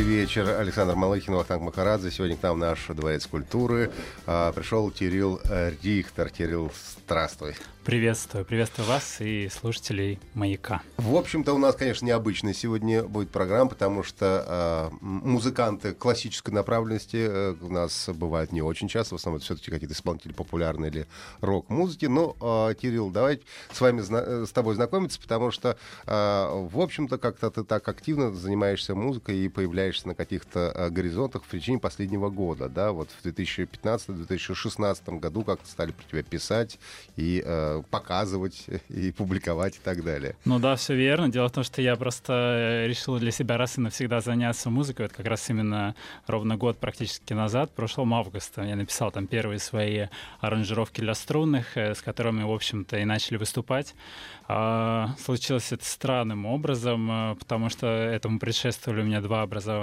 Добрый вечер. Александр Малыхин, Вахтанг Махарадзе. Сегодня к нам наш дворец культуры. А, пришел Кирилл Рихтер. Кирилл, здравствуй. Приветствую, приветствую вас и слушателей «Маяка». В общем-то, у нас, конечно, необычная сегодня будет программа, потому что э, музыканты классической направленности э, у нас бывают не очень часто, в основном это все-таки какие-то исполнители популярной или рок-музыки. Но, э, Кирилл, давай с вами э, с тобой знакомиться, потому что, э, в общем-то, как-то ты так активно занимаешься музыкой и появляешься на каких-то э, горизонтах в течение последнего года, да, вот в 2015-2016 году как-то стали про тебя писать и э, показывать и публиковать и так далее. Ну да, все верно. Дело в том, что я просто э, решил для себя раз и навсегда заняться музыкой. Вот как раз именно ровно год практически назад, прошлым августом, я написал там первые свои аранжировки для струнных, э, с которыми, в общем-то, и начали выступать. А, случилось это странным образом, потому что этому предшествовали у меня два образования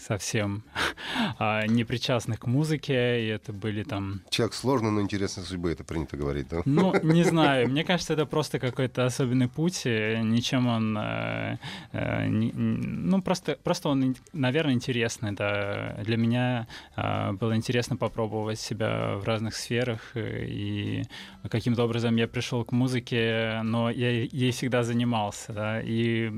совсем а, не причастных к музыке, и это были там... Человек сложно, но интересной судьбы, это принято говорить, да? Ну, не знаю. Мне кажется, это просто какой-то особенный путь. Ничем он... Э, э, ну, просто, просто он, наверное, интересный. Да. Для меня э, было интересно попробовать себя в разных сферах. И каким-то образом я пришел к музыке, но я ей всегда занимался. Да. И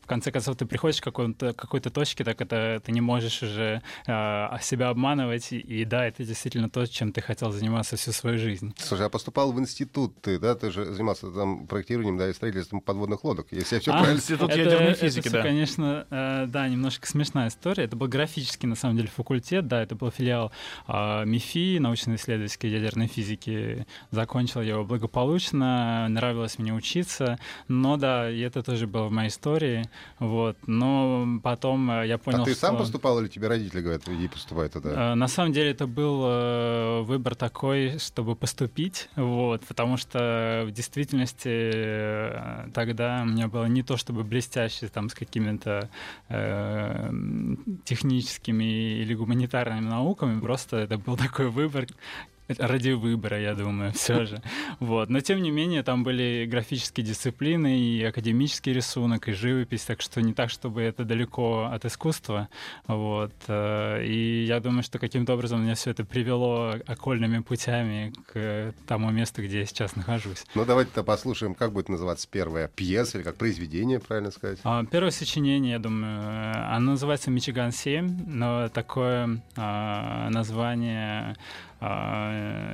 в конце концов ты приходишь к какой-то, какой-то точке, так это ты не можешь уже себя обманывать. И да, это действительно то, чем ты хотел заниматься всю свою жизнь. Слушай, я поступал в институт ты, да, ты же занимался там проектированием, да, и строительством подводных лодок, если я все а, правильно... Институт это, ядерной физики, это, да. конечно, э, да, немножко смешная история. Это был графический, на самом деле, факультет, да, это был филиал э, МИФИ, научно-исследовательской ядерной физики. Закончил я его благополучно, нравилось мне учиться, но да, и это тоже было в моей истории, вот. Но потом э, я понял, А ты что... сам поступал или тебе родители говорят, иди поступай туда? Э, на самом деле это был э, выбор такой, чтобы поступить, вот, потому что в действительности э, тогда у меня было не то чтобы блестяще там с какими-то э, техническими или гуманитарными науками, просто это был такой выбор, ради выбора, я думаю, все же. Вот. Но тем не менее, там были графические дисциплины, и академический рисунок, и живопись, так что не так, чтобы это далеко от искусства. Вот. Э, и я думаю, что каким-то образом меня все это привело окольными путями к тому месту, где я сейчас нахожусь. Ну, давайте-то послушаем, как будет называться первая пьеса, или как произведение, правильно сказать? А, первое сочинение, я думаю, оно называется «Мичиган-7», но такое а, название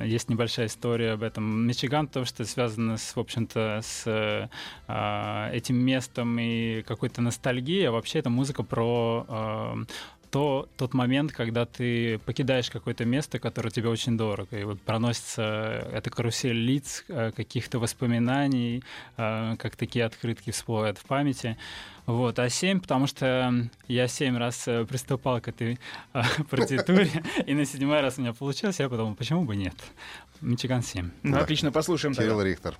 есть небольшая история об этом. Мичиган, то, что связано, с, в общем-то, с а, этим местом и какой-то ностальгией. А вообще это музыка про а, то тот момент, когда ты покидаешь какое-то место, которое тебе очень дорого, и вот проносится эта карусель лиц, каких-то воспоминаний, как такие открытки всплывают в памяти. Вот, а 7, потому что я 7 раз э, приступал к этой партитуре, и на седьмой раз у меня получилось, я подумал, почему бы нет? Мичиган 7. Ну, отлично, послушаем. Кирилл Рихтер.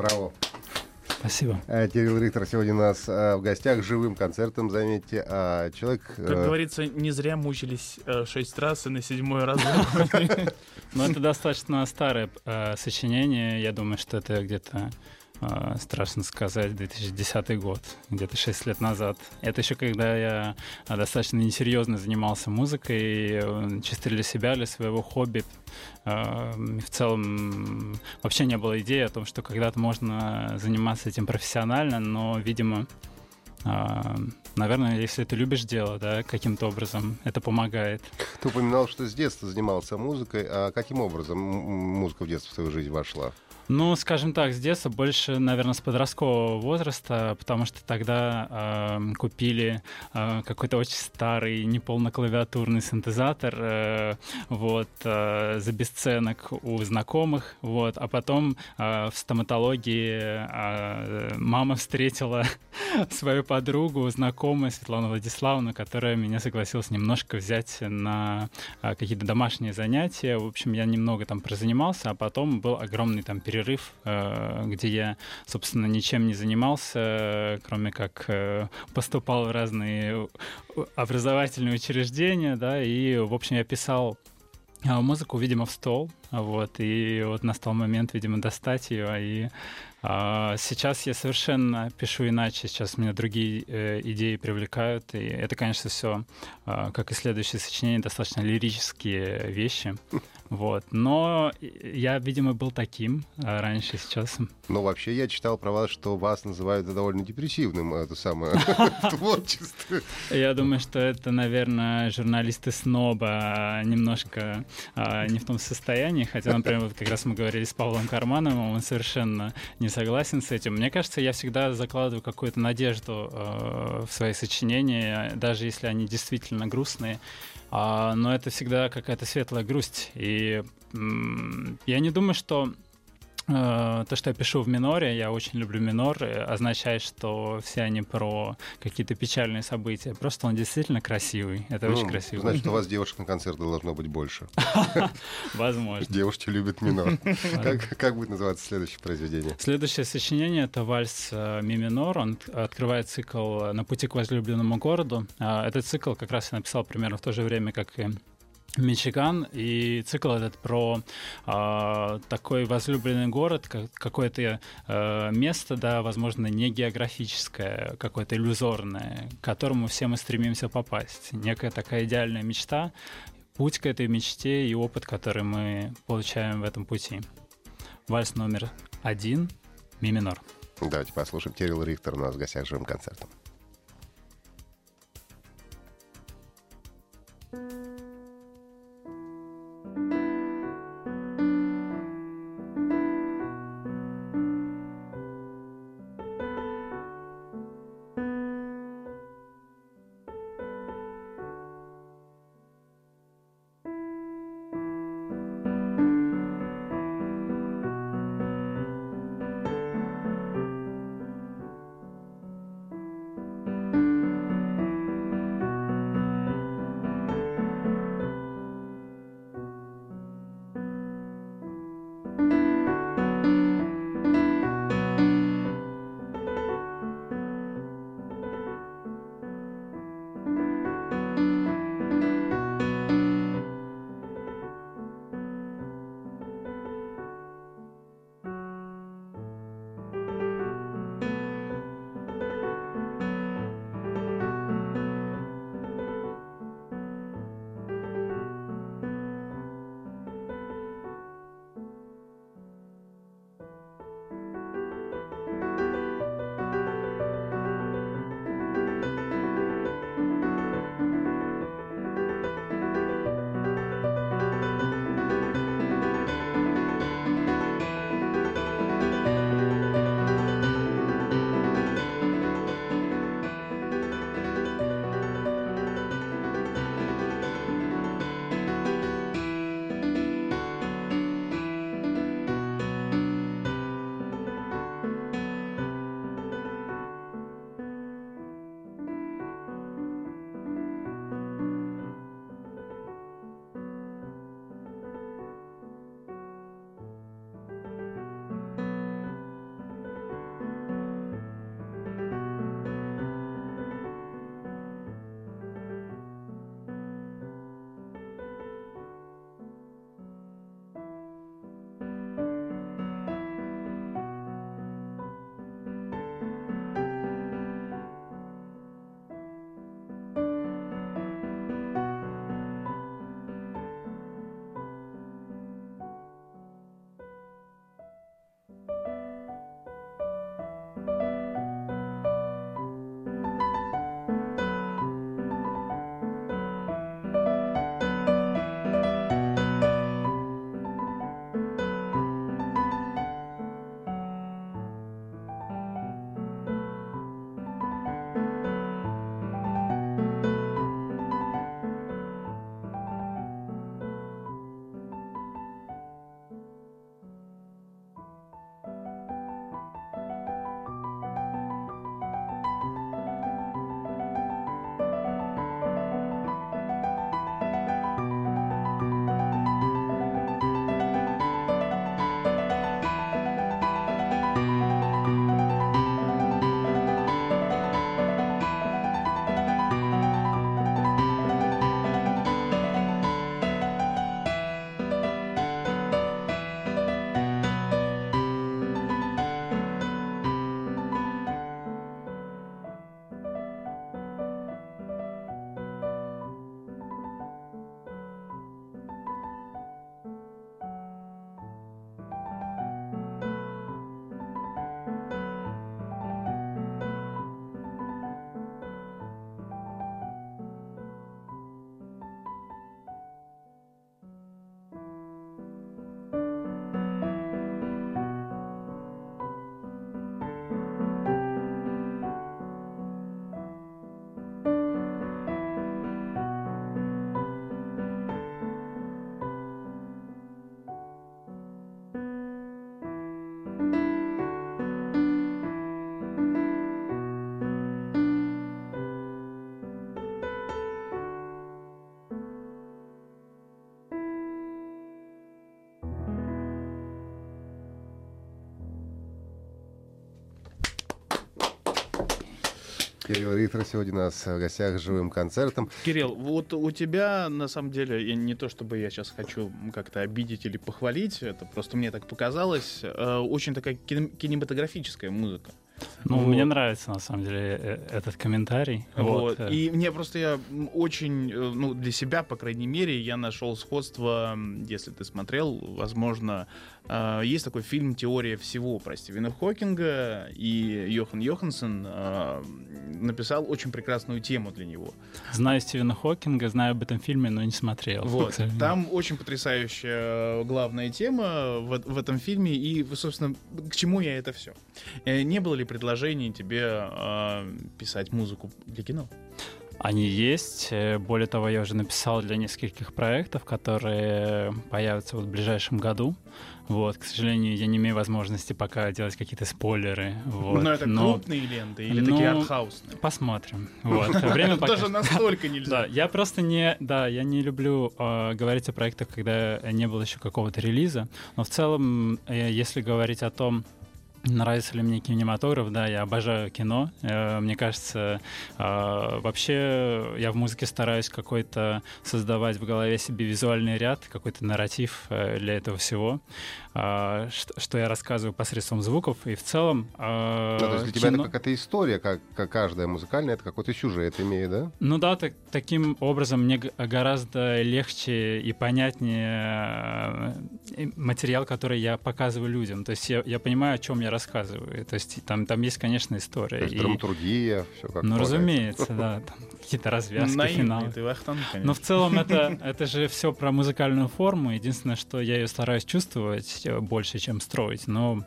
Браво. Спасибо. Э, Кирилл Рихтер сегодня у нас э, в гостях живым концертом, заметьте. А человек... Как э, говорится, не зря мучились э, шесть раз и на седьмой раз. Но это достаточно старое э, сочинение. Я думаю, что это где-то страшно сказать, 2010 год, где-то 6 лет назад. Это еще когда я э, достаточно несерьезно занимался музыкой, э, чисто для себя, для своего хобби. Э, в целом вообще не было идеи о том, что когда-то можно заниматься этим профессионально, но, видимо, э, наверное, если ты любишь дело, да, каким-то образом, это помогает. Ты упоминал, что с детства занимался музыкой. А каким образом музыка в детство в твою жизнь вошла? Ну, скажем так, с детства больше, наверное, с подросткового возраста, потому что тогда э, купили э, какой-то очень старый неполноклавиатурный синтезатор, э, вот, э, за бесценок у знакомых, вот, а потом э, в стоматологии э, мама встретила свою подругу, знакомую Светлану Владиславовну, которая меня согласилась немножко взять на э, какие-то домашние занятия. В общем, я немного там прозанимался, а потом был огромный там перерыв, э, где я, собственно, ничем не занимался, э, кроме как э, поступал в разные э, образовательные учреждения, да, и, в общем, я писал э, музыку, видимо, в стол, вот, и вот настал момент, видимо, достать ее, и а, сейчас я совершенно пишу иначе, сейчас меня другие э, идеи привлекают, и это, конечно, все, как и следующее сочинение, достаточно лирические вещи, вот, но я, видимо, был таким а, раньше, сейчас. Ну, вообще, я читал про вас, что вас называют довольно депрессивным, это самое творчество. Я думаю, что это, наверное, журналисты сноба немножко а, не в том состоянии, хотя, например, вот как раз мы говорили с Павлом Кармановым, он совершенно не согласен с этим. Мне кажется, я всегда закладываю какую-то надежду э, в свои сочинения, даже если они действительно грустные. А, но это всегда какая-то светлая грусть. И я не думаю, что э, то, что я пишу в миноре, я очень люблю минор, э, означает, что все они про какие-то печальные события. Просто он действительно красивый. Это Ну, очень красиво. Значит, у вас девушек на концертах должно быть больше. Возможно. Девушки любят минор. Как, будет называться следующее произведение? Следующее сочинение — это вальс э, ми минор. Он открывает цикл «На пути к возлюбленному городу». А, Этот цикл как раз я написал примерно в то же время, как и Мичиган, и цикл этот про а, такой возлюбленный город, как, какое-то э, место, да, возможно, не географическое, какое-то иллюзорное, к которому все мы стремимся попасть. Некая такая идеальная мечта, путь к этой мечте и опыт, который мы получаем в этом пути. Вальс номер один, ми минор. Давайте послушаем. Кирилл Рихтер у нас в гостях живым концертом. Кирилл Рихтер сегодня у нас в гостях с живым концертом. Кирилл, вот у тебя, на самом деле, я не то чтобы я сейчас хочу как-то обидеть или похвалить, это просто мне так показалось, э, очень такая кинем- кинематографическая музыка. Ну, Вот. мне нравится, на самом деле, э, этот комментарий. Вот. Вот. э, И мне просто я очень, э, ну, для себя, по крайней мере, я нашел сходство, если ты смотрел, возможно, э, есть такой фильм «Теория всего» про Стивена Хокинга, и Йохан Йоханссон э, написал очень прекрасную тему для него. Знаю Стивена Хокинга, знаю об этом фильме, но не смотрел. Вот. Там очень потрясающая главная тема в, в этом фильме, и, собственно, к чему я это все? Не было ли предложений тебе э, писать музыку для кино? Они есть. Э, Более того, я уже написал для нескольких проектов, которые появятся вот в ближайшем году. Вот, к сожалению, я не имею возможности пока делать какие-то спойлеры. Вот. Но это но крупные ленты или Ну, такие артхаусные? Посмотрим. Вот. Время пока- Даже настолько Да, нельзя. я просто не, да, я не люблю э, говорить о проектах, когда не было еще какого-то релиза. Но в целом, э, если говорить о том, Нравится ли мне кинематограф? Да, я обожаю кино. Э, Мне кажется, э, вообще я в музыке стараюсь какой-то создавать в голове себе визуальный ряд, какой-то нарратив э, для этого всего, что я рассказываю посредством звуков. И в целом... Ну, то есть для тебя кино- это какая-то история, как, как каждая музыкальная, это какой-то сюжет имеет, да? Ну да, так, таким образом мне гораздо легче и понятнее материал, который я показываю людям. То есть я, я понимаю, о чем я рассказываю. То есть там, там есть, конечно, история. То есть И- драматургия, все как ну, полагается. разумеется, да. Какие-то развязки, Наивный финалы. ты, Вахтанг, Но в целом это, это же все про музыкальную форму. Единственное, что я ее стараюсь чувствовать э, больше, чем строить. Но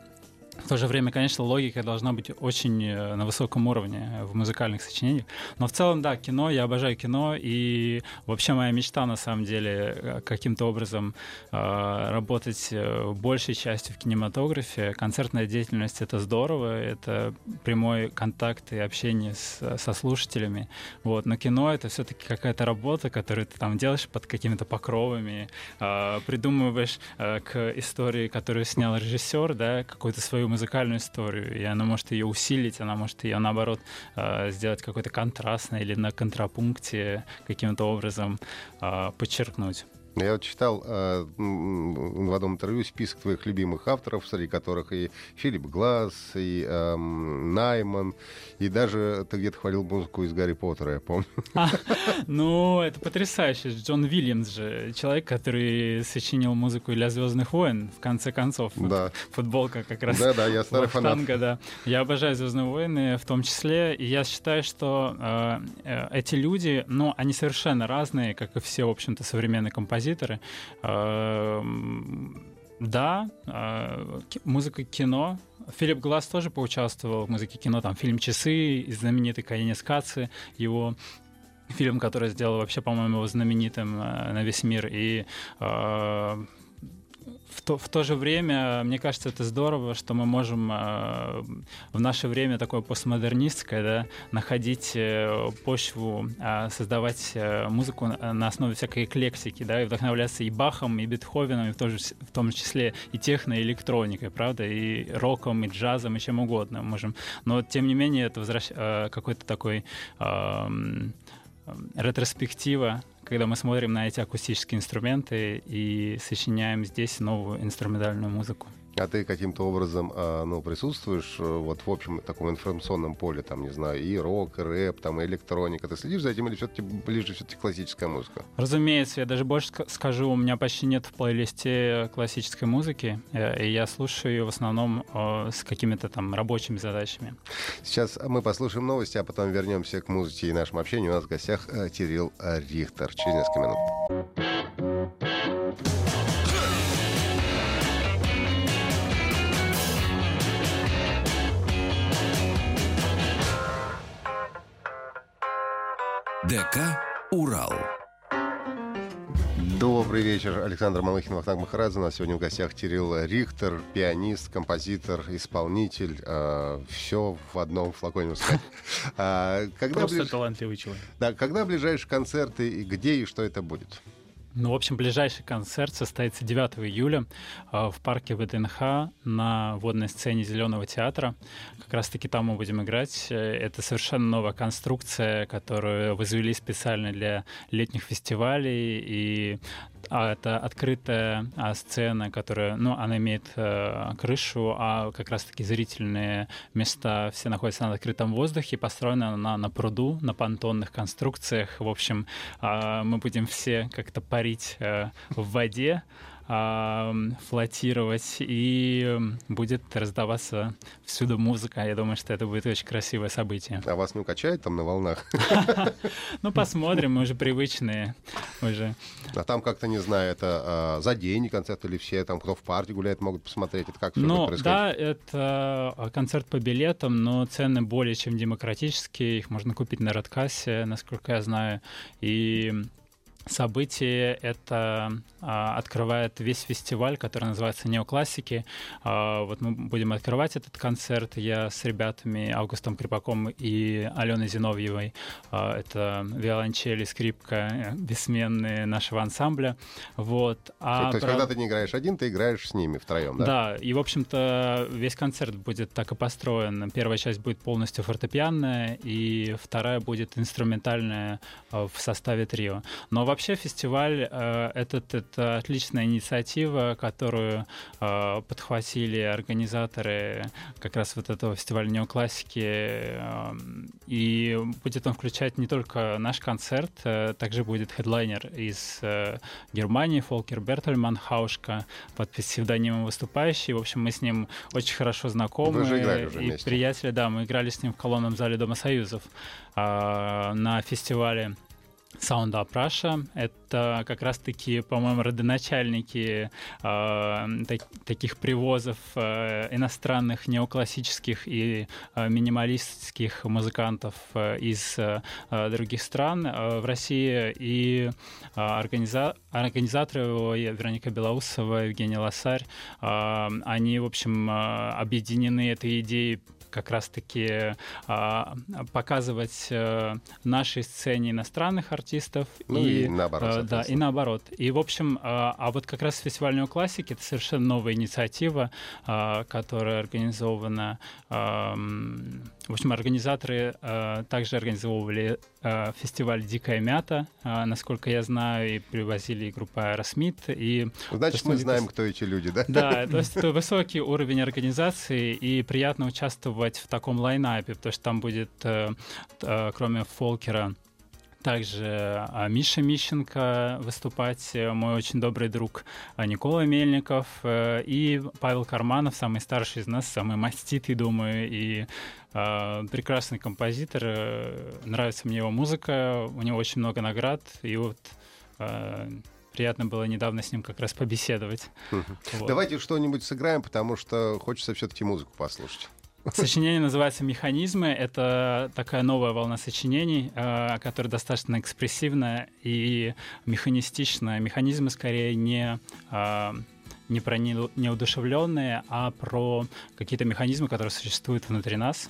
в то же время, конечно, логика должна быть очень э, на высоком уровне в музыкальных сочинениях. Но в целом, да, кино, я обожаю кино. И вообще моя мечта, на самом деле, э, каким-то образом э, работать э, большей частью в кинематографе. Концертная деятельность — это здорово. Это прямой контакт и общение с, со слушателями. Вот. Но кино — это все-таки какая-то работа, которую ты там делаешь под какими-то покровами, э, придумываешь э, к истории, которую снял режиссер, да, какую-то свою музыкальную историю, и она может ее усилить, она может ее, наоборот, э, сделать какой-то контрастной или на контрапункте каким-то образом э, подчеркнуть. Я вот читал э, в одном интервью список твоих любимых авторов, среди которых и Филипп Глаз, и эм, Найман, и даже ты где-то хвалил музыку из Гарри Поттера, я помню. Ну, это потрясающе. Джон Уильямс же, человек, который сочинил музыку для Звездных войн, в конце концов. Да, Футболка как раз да, да, я старый фанат. Вахтанга, да. Я обожаю Звездные войны в том числе. И я считаю, что э, э, эти люди, ну, они совершенно разные, как и все, в общем-то, современные композиторы. Э, м, да, э, музыка кино. Филипп Глаз тоже поучаствовал в музыке кино. Там фильм «Часы», знаменитый «Конец Кацы», его фильм, который сделал вообще, по-моему, его знаменитым э, на весь мир. И э, в то, в то же время, мне кажется, это здорово, что мы можем э, в наше время такое постмодернистское, да, находить э, почву, э, создавать э, музыку на, основе всякой эклектики, да, и вдохновляться и Бахом, и Бетховеном, и в, том же, в том числе и техно, и электроникой, правда, и роком, и джазом, и чем угодно можем. Но тем не менее это возвращ... э, какой-то такой эм, ретроспектива, когда мы смотрим на эти акустические инструменты и сочиняем здесь новую инструментальную музыку. А ты каким-то образом а, ну, присутствуешь э, вот в общем таком информационном поле, там, не знаю, и рок, и рэп, там, и электроника. Ты следишь за этим или все-таки ближе все-таки классическая музыка? Разумеется, я даже больше ска- скажу, у меня почти нет в плейлисте классической музыки, э, и я слушаю ее в основном э, с какими-то там рабочими задачами. Сейчас мы послушаем новости, а потом вернемся к музыке и нашему общению. У нас в гостях Кирилл Рихтер. Через несколько минут. ДК «Урал». Добрый вечер, Александр Малыхин, Вахтанг Махарадзе. У нас сегодня в гостях Кирилл Рихтер, пианист, композитор, исполнитель. все в одном флаконе, можно сказать. А, когда, Просто ближ- талантливый человек. да, когда ближайшие концерты, и где и что это будет? Ну, в общем, ближайший концерт состоится 9 июля э, в парке ВДНХ на водной сцене Зеленого театра. Как раз-таки там мы будем играть. Э, это совершенно новая конструкция, которую возвели специально для летних фестивалей. И а, это открытая а, сцена, которая, ну, она имеет э, крышу, а как раз-таки зрительные места все находятся на открытом воздухе, построена она на пруду, на понтонных конструкциях. В общем, мы будем все как-то парить э, в воде, флотировать, и будет раздаваться всюду музыка. Я думаю, что это будет очень красивое событие. А вас не укачает там на волнах? Ну, посмотрим, мы уже привычные. уже. А там как-то, не знаю, это а, за день концерт или все там, кто в парке гуляет, могут посмотреть? Это как ну? Да, это а, концерт по билетам, но цены более чем демократические. Их можно купить на Радкассе, насколько я знаю. И событие это открывает весь фестиваль, который называется «Неоклассики». А, вот мы будем открывать этот концерт. Я с ребятами Августом Крепаком и Аленой Зиновьевой. А, это виолончели, скрипка, э, бессменные нашего ансамбля. Вот. А То есть, про... когда ты не играешь один, ты играешь с ними втроем, да? Да, и, в общем-то, весь концерт будет так и построен. Первая часть будет полностью фортепианная, и вторая будет инструментальная в составе трио. Но вообще фестиваль э, этот, это отличная инициатива, которую э, подхватили организаторы как раз вот этого фестиваля неоклассики. Э, и будет он включать не только наш концерт, э, также будет хедлайнер из э, Германии, Фолкер Бертельман Хаушка, под псевдонимом выступающий. В общем, мы с ним очень хорошо знакомы. Вы же играли уже и вместе. приятели, да, мы играли с ним в колонном зале Дома Союзов э, на фестивале Sound Russia. Это как раз-таки, по-моему, родоначальники э, так, таких привозов э, иностранных неоклассических и э, минималистских музыкантов э, из э, других стран э, в России. И э, организа организаторы его, Вероника Белоусова, Евгений Лосарь, э, они, в общем, э, объединены этой идеей как раз-таки а, показывать а, нашей сцене иностранных артистов ну, и, и наоборот. А, да, и наоборот. И в общем, а, а вот как раз фестиваль классики это совершенно новая инициатива, а, которая организована. В общем, организаторы а, также организовывали а, фестиваль Дикая мята, а, насколько я знаю, и привозили группу Аэросмит. И Значит, мы знаем, кто эти люди, да? Да, то есть это высокий уровень организации, и приятно участвовать в таком лайнапе, потому что там будет, э, э, кроме Фолкера, также а, Миша Мищенко выступать, э, мой очень добрый друг Никола Мельников и Павел Карманов, самый старший из нас, самый маститый, думаю, и прекрасный композитор. Нравится мне его музыка, у него очень много наград, и вот приятно было недавно с ним как раз побеседовать. Вот. Давайте что-нибудь сыграем, потому что хочется все-таки музыку послушать. Сочинение называется «Механизмы». Это такая новая волна сочинений, э, которая достаточно экспрессивная и механистичная. Механизмы скорее не э, не про неудушевленные, а про какие-то механизмы, которые существуют внутри нас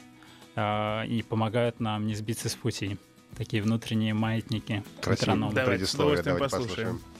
э, и помогают нам не сбиться с пути. Такие внутренние маятники. Красиво. Давайте, с удовольствием послушаем. послушаем.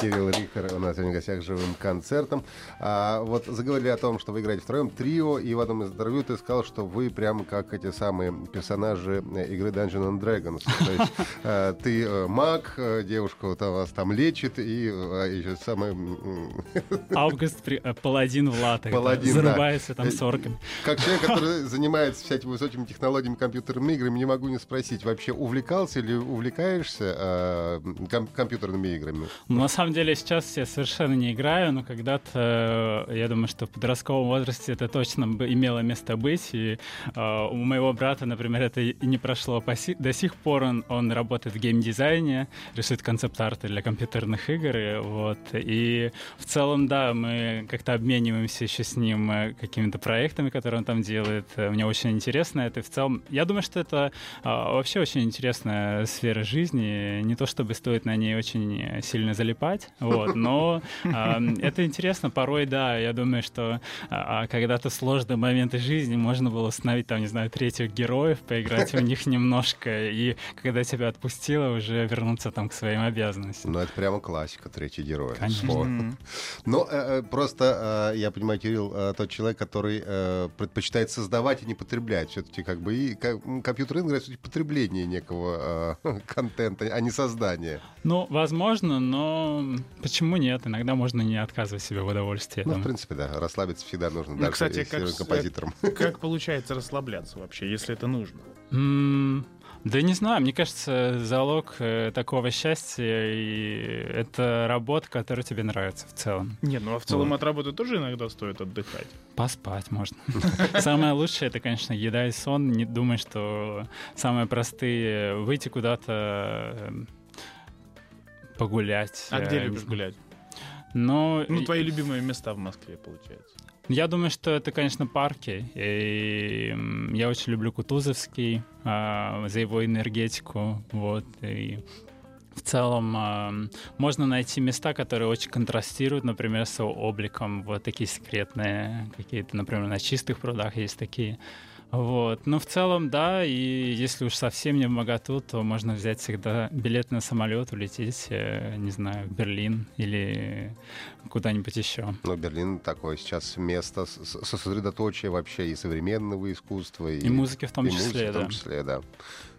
Кирилл Рихтер у нас сегодня в гостях живым концертом. А, вот заговорили о том, что вы играете втроем трио, и в одном из интервью ты сказал, что вы прям как эти самые персонажи игры Dungeons and Dragons. То есть э, ты э, маг, э, девушка вот вас там лечит, и еще самое... Август паладин в латах. Паладин, Зарубается там с орками. Как человек, который занимается всякими высокими технологиями компьютерными играми, не могу не спросить, вообще увлекался или увлекаешься компьютерными играми? Ну, на самом деле сейчас я совершенно не играю, но когда-то, э, я думаю, что в подростковом возрасте это точно имело место быть. И э, у моего брата, например, это и не прошло до сих пор. Он, он работает в геймдизайне, рисует концепт-арты для компьютерных игр. И, вот. и в целом, да, мы как-то обмениваемся еще с ним э, какими-то проектами, которые он там делает. Мне очень интересно это. И в целом, я думаю, что это вообще очень интересная сфера жизни. Не то чтобы стоит на ней очень сильно залипать, вот, но э, это интересно. Порой, да, я думаю, что э, когда-то сложные моменты жизни можно было установить, там, не знаю, третьих героев, поиграть в них немножко, и когда тебя отпустило, уже вернуться там к своим обязанностям. Ну, это прямо классика, третий герой. Конечно. Но э, просто, э, я понимаю, Кирилл, э, тот человек, который э, предпочитает создавать и не потреблять. Все-таки как бы и как, компьютер игры — это потребление некого э, контента, а не создание. Ну, возможно, но почему нет? Иногда можно не отказывать себе в удовольствии. Ну, там. в принципе, да, расслабиться всегда нужно, ну, даже кстати, как, композитором. Как получается расслабляться вообще, если это нужно? Да не знаю, мне кажется, залог э, такого счастья и это работа, которая тебе нравится в целом. Нет, ну а в целом вот. от работы тоже иногда стоит отдыхать. Поспать можно. Самое лучшее это, конечно, еда и сон. Не думай, что самые простые выйти куда-то эм, погулять. А где любишь гулять? Но... Ну, твои любимые места в Москве, получается. Я думаю, что это, конечно, парки. И я очень люблю Кутузовский а, за его энергетику. Вот. И в целом а, можно найти места, которые очень контрастируют, например, с обликом. Вот такие секретные какие-то, например, на чистых прудах есть такие. Вот. Но в целом, да, и если уж совсем не в моготу, то можно взять всегда билет на самолет, улететь, э, не знаю, в Берлин или куда-нибудь еще. Ну, Берлин такое сейчас место сосредоточия вообще и современного искусства, и, и музыки в том и числе, музыки, да. в том числе, да.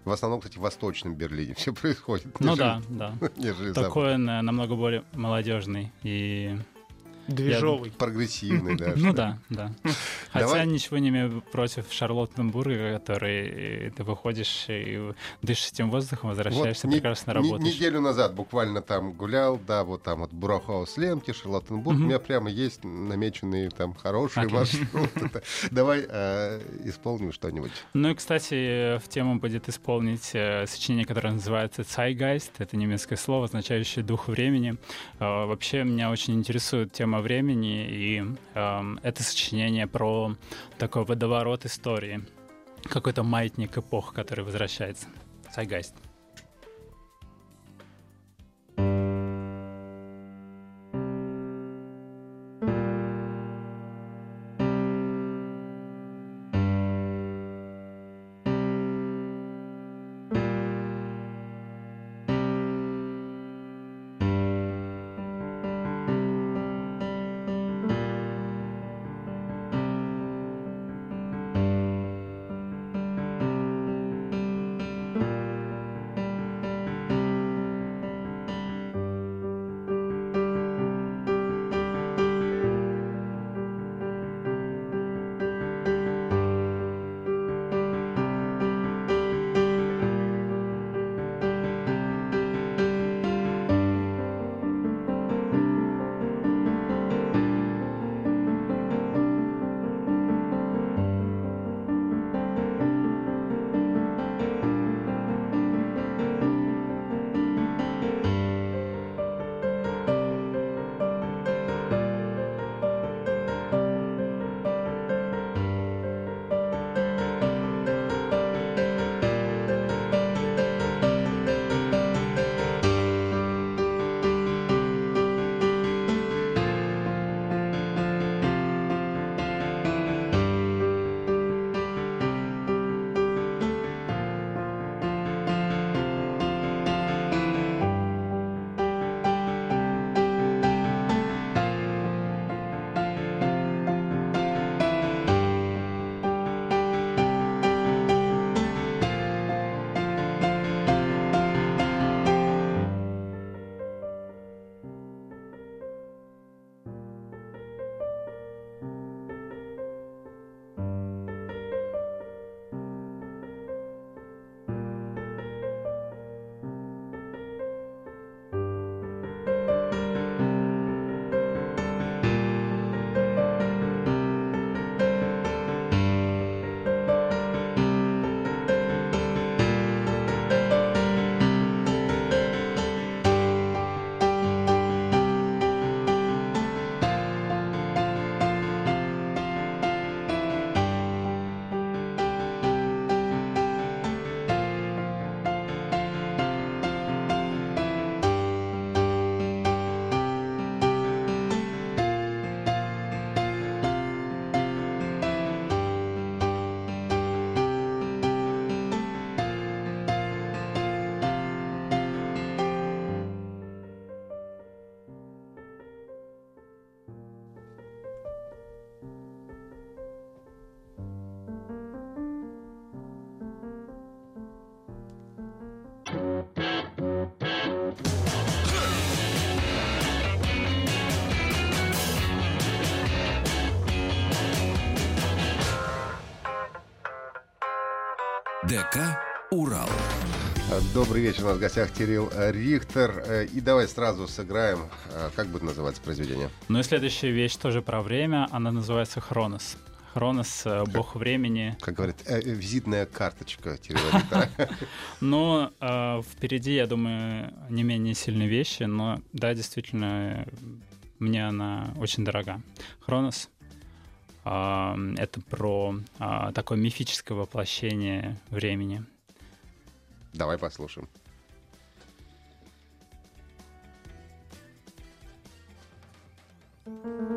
В основном, кстати, в Восточном Берлине все происходит. Ну нежели, да, да. Такое намного более молодежный и Движовый. Прогрессивный, да. Ну да, да. Хотя ничего не имею против Шарлоттенбурга, который ты выходишь и дышишь этим воздухом, возвращаешься, прекрасно работаешь. Неделю назад буквально там гулял, да, вот там вот Бурахаус Лемки, Шарлоттенбург. У меня прямо есть намеченные там хорошие маршруты. Давай э, исполним что-нибудь. Ну и, кстати, в тему будет исполнить э, сочинение, которое называется «Zeitgeist». Это немецкое слово, означающее «дух времени». Э, вообще меня очень интересует тема времени, и э, это сочинение про такой водоворот истории, какой-то маятник эпох, который возвращается. Сайгайст. ДК «Урал». Добрый вечер, у нас в гостях Кирилл Рихтер. Э, И давай сразу сыграем, э, как будет называться произведение? Ну и следующая вещь тоже про время, она называется «Хронос». Хронос, э, бог времени. Как говорят, э, э, визитная карточка Кирилла Рихтера. Но э, впереди, я думаю, не менее сильные вещи, но да, действительно, мне она очень дорога. Хронос это про а, такое мифическое воплощение времени. Давай послушаем. Thank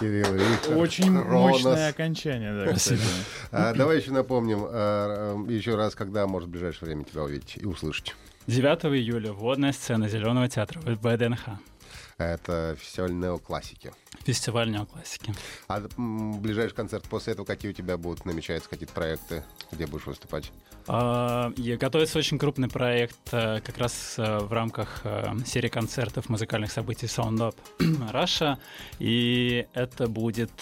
Кирилл Рихтер. Очень Хронос. мощное окончание, да, кстати. А, Давай еще напомним а, э, еще раз, когда может в ближайшее время тебя увидеть и услышать. 9 июля вводная сцена Зеленого театра в ВДНХ. Это фестиваль неоклассики. Фестиваль неоклассики. А ближайший концерт после этого какие у тебя будут намечаются какие-то проекты, где будешь выступать? А, готовится очень крупный проект э, как раз э, в рамках э, серии концертов музыкальных событий Sound Up Russia. И это будет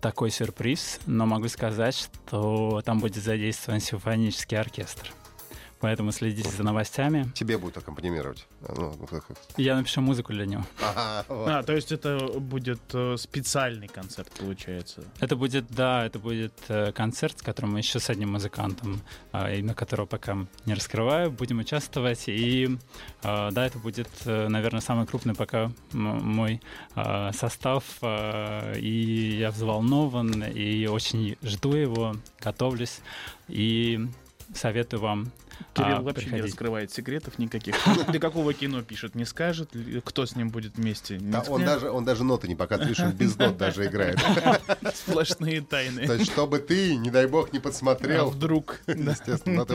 такой сюрприз, но могу сказать, что там будет задействован симфонический оркестр. Поэтому следите за новостями. Тебе будут аккомпанимировать. А, ну, Я напишу музыку для него. ага, вот. А, то есть это будет э, специальный концерт, получается. Это будет, да, это будет э, концерт, с которым мы еще с одним музыкантом, э, имя которого пока не раскрываю, будем участвовать. И э, да, это будет, наверное, самый крупный пока мой состав. и я взволнован, и очень жду его, готовлюсь. И советую вам Кирилл а, вообще не приходить. раскрывает секретов никаких. Для какого кино пишет, не скажет, кто с ним будет вместе. не Да, он, даже, он даже ноты не показывает, видишь, он без нот даже играет. Сплошные То тайны. есть, чтобы ты, не дай бог, не А подсмотрел. вдруг? Да. Естественно,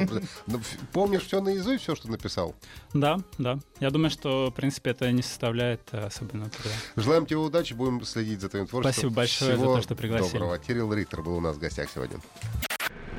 Ну, помнишь все наизусть, все, что написал? Да, да. Я думаю, что, в принципе, это не составляет э, особенно труда. Желаем тебе удачи, будем следить за твоим творчеством. Спасибо большое за Всего то, что пригласили. Доброго. Кирилл Риттер был у нас в гостях сегодня.